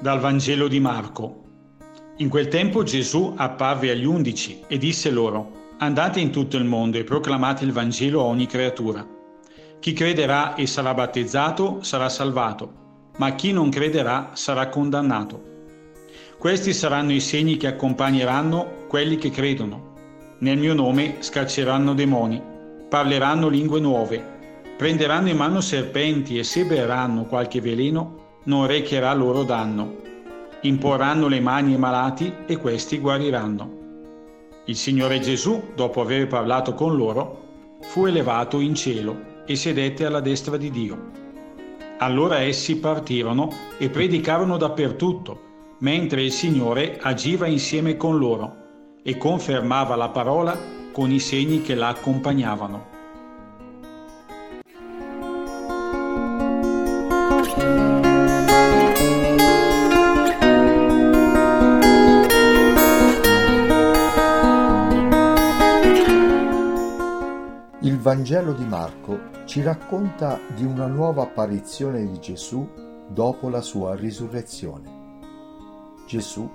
Dal Vangelo di Marco. In quel tempo Gesù apparve agli undici e disse loro, Andate in tutto il mondo e proclamate il Vangelo a ogni creatura. Chi crederà e sarà battezzato sarà salvato, ma chi non crederà sarà condannato. Questi saranno i segni che accompagneranno quelli che credono. Nel mio nome scacceranno demoni, parleranno lingue nuove, prenderanno in mano serpenti e se berranno qualche veleno non recherà loro danno. Imporranno le mani ai malati e questi guariranno. Il Signore Gesù, dopo aver parlato con loro, fu elevato in cielo e sedette alla destra di Dio. Allora essi partirono e predicarono dappertutto, mentre il Signore agiva insieme con loro e confermava la parola con i segni che la accompagnavano. Il Vangelo di Marco ci racconta di una nuova apparizione di Gesù dopo la sua risurrezione. Gesù,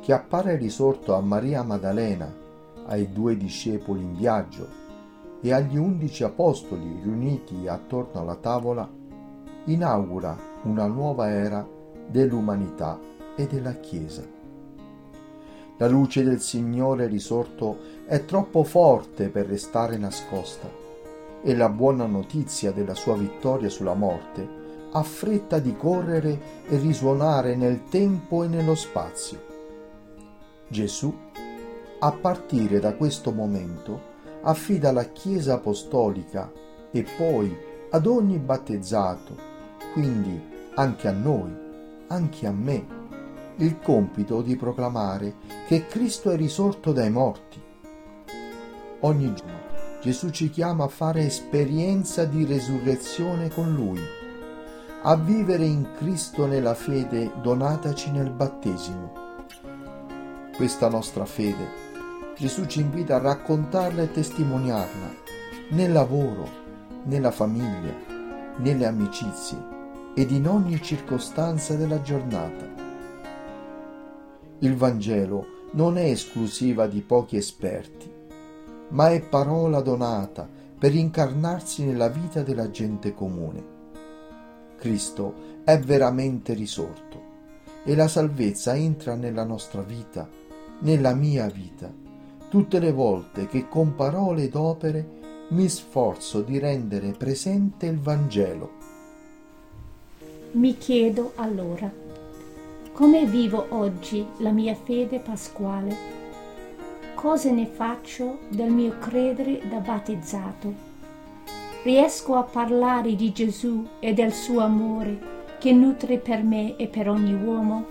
che appare risorto a Maria Maddalena, ai due discepoli in viaggio e agli undici apostoli riuniti attorno alla tavola, inaugura una nuova era dell'umanità e della Chiesa. La luce del Signore risorto è troppo forte per restare nascosta e la buona notizia della sua vittoria sulla morte ha fretta di correre e risuonare nel tempo e nello spazio. Gesù, a partire da questo momento, affida alla Chiesa apostolica e poi ad ogni battezzato, quindi anche a noi, anche a me, il compito di proclamare che Cristo è risorto dai morti Ogni giorno Gesù ci chiama a fare esperienza di resurrezione con Lui, a vivere in Cristo nella fede donataci nel battesimo. Questa nostra fede Gesù ci invita a raccontarla e testimoniarla nel lavoro, nella famiglia, nelle amicizie ed in ogni circostanza della giornata. Il Vangelo non è esclusiva di pochi esperti ma è parola donata per incarnarsi nella vita della gente comune. Cristo è veramente risorto e la salvezza entra nella nostra vita, nella mia vita, tutte le volte che con parole ed opere mi sforzo di rendere presente il Vangelo. Mi chiedo allora, come vivo oggi la mia fede pasquale? cosa ne faccio del mio credere da battezzato? Riesco a parlare di Gesù e del suo amore che nutre per me e per ogni uomo?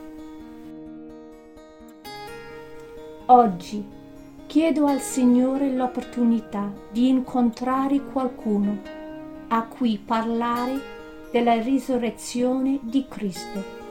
Oggi chiedo al Signore l'opportunità di incontrare qualcuno a cui parlare della risurrezione di Cristo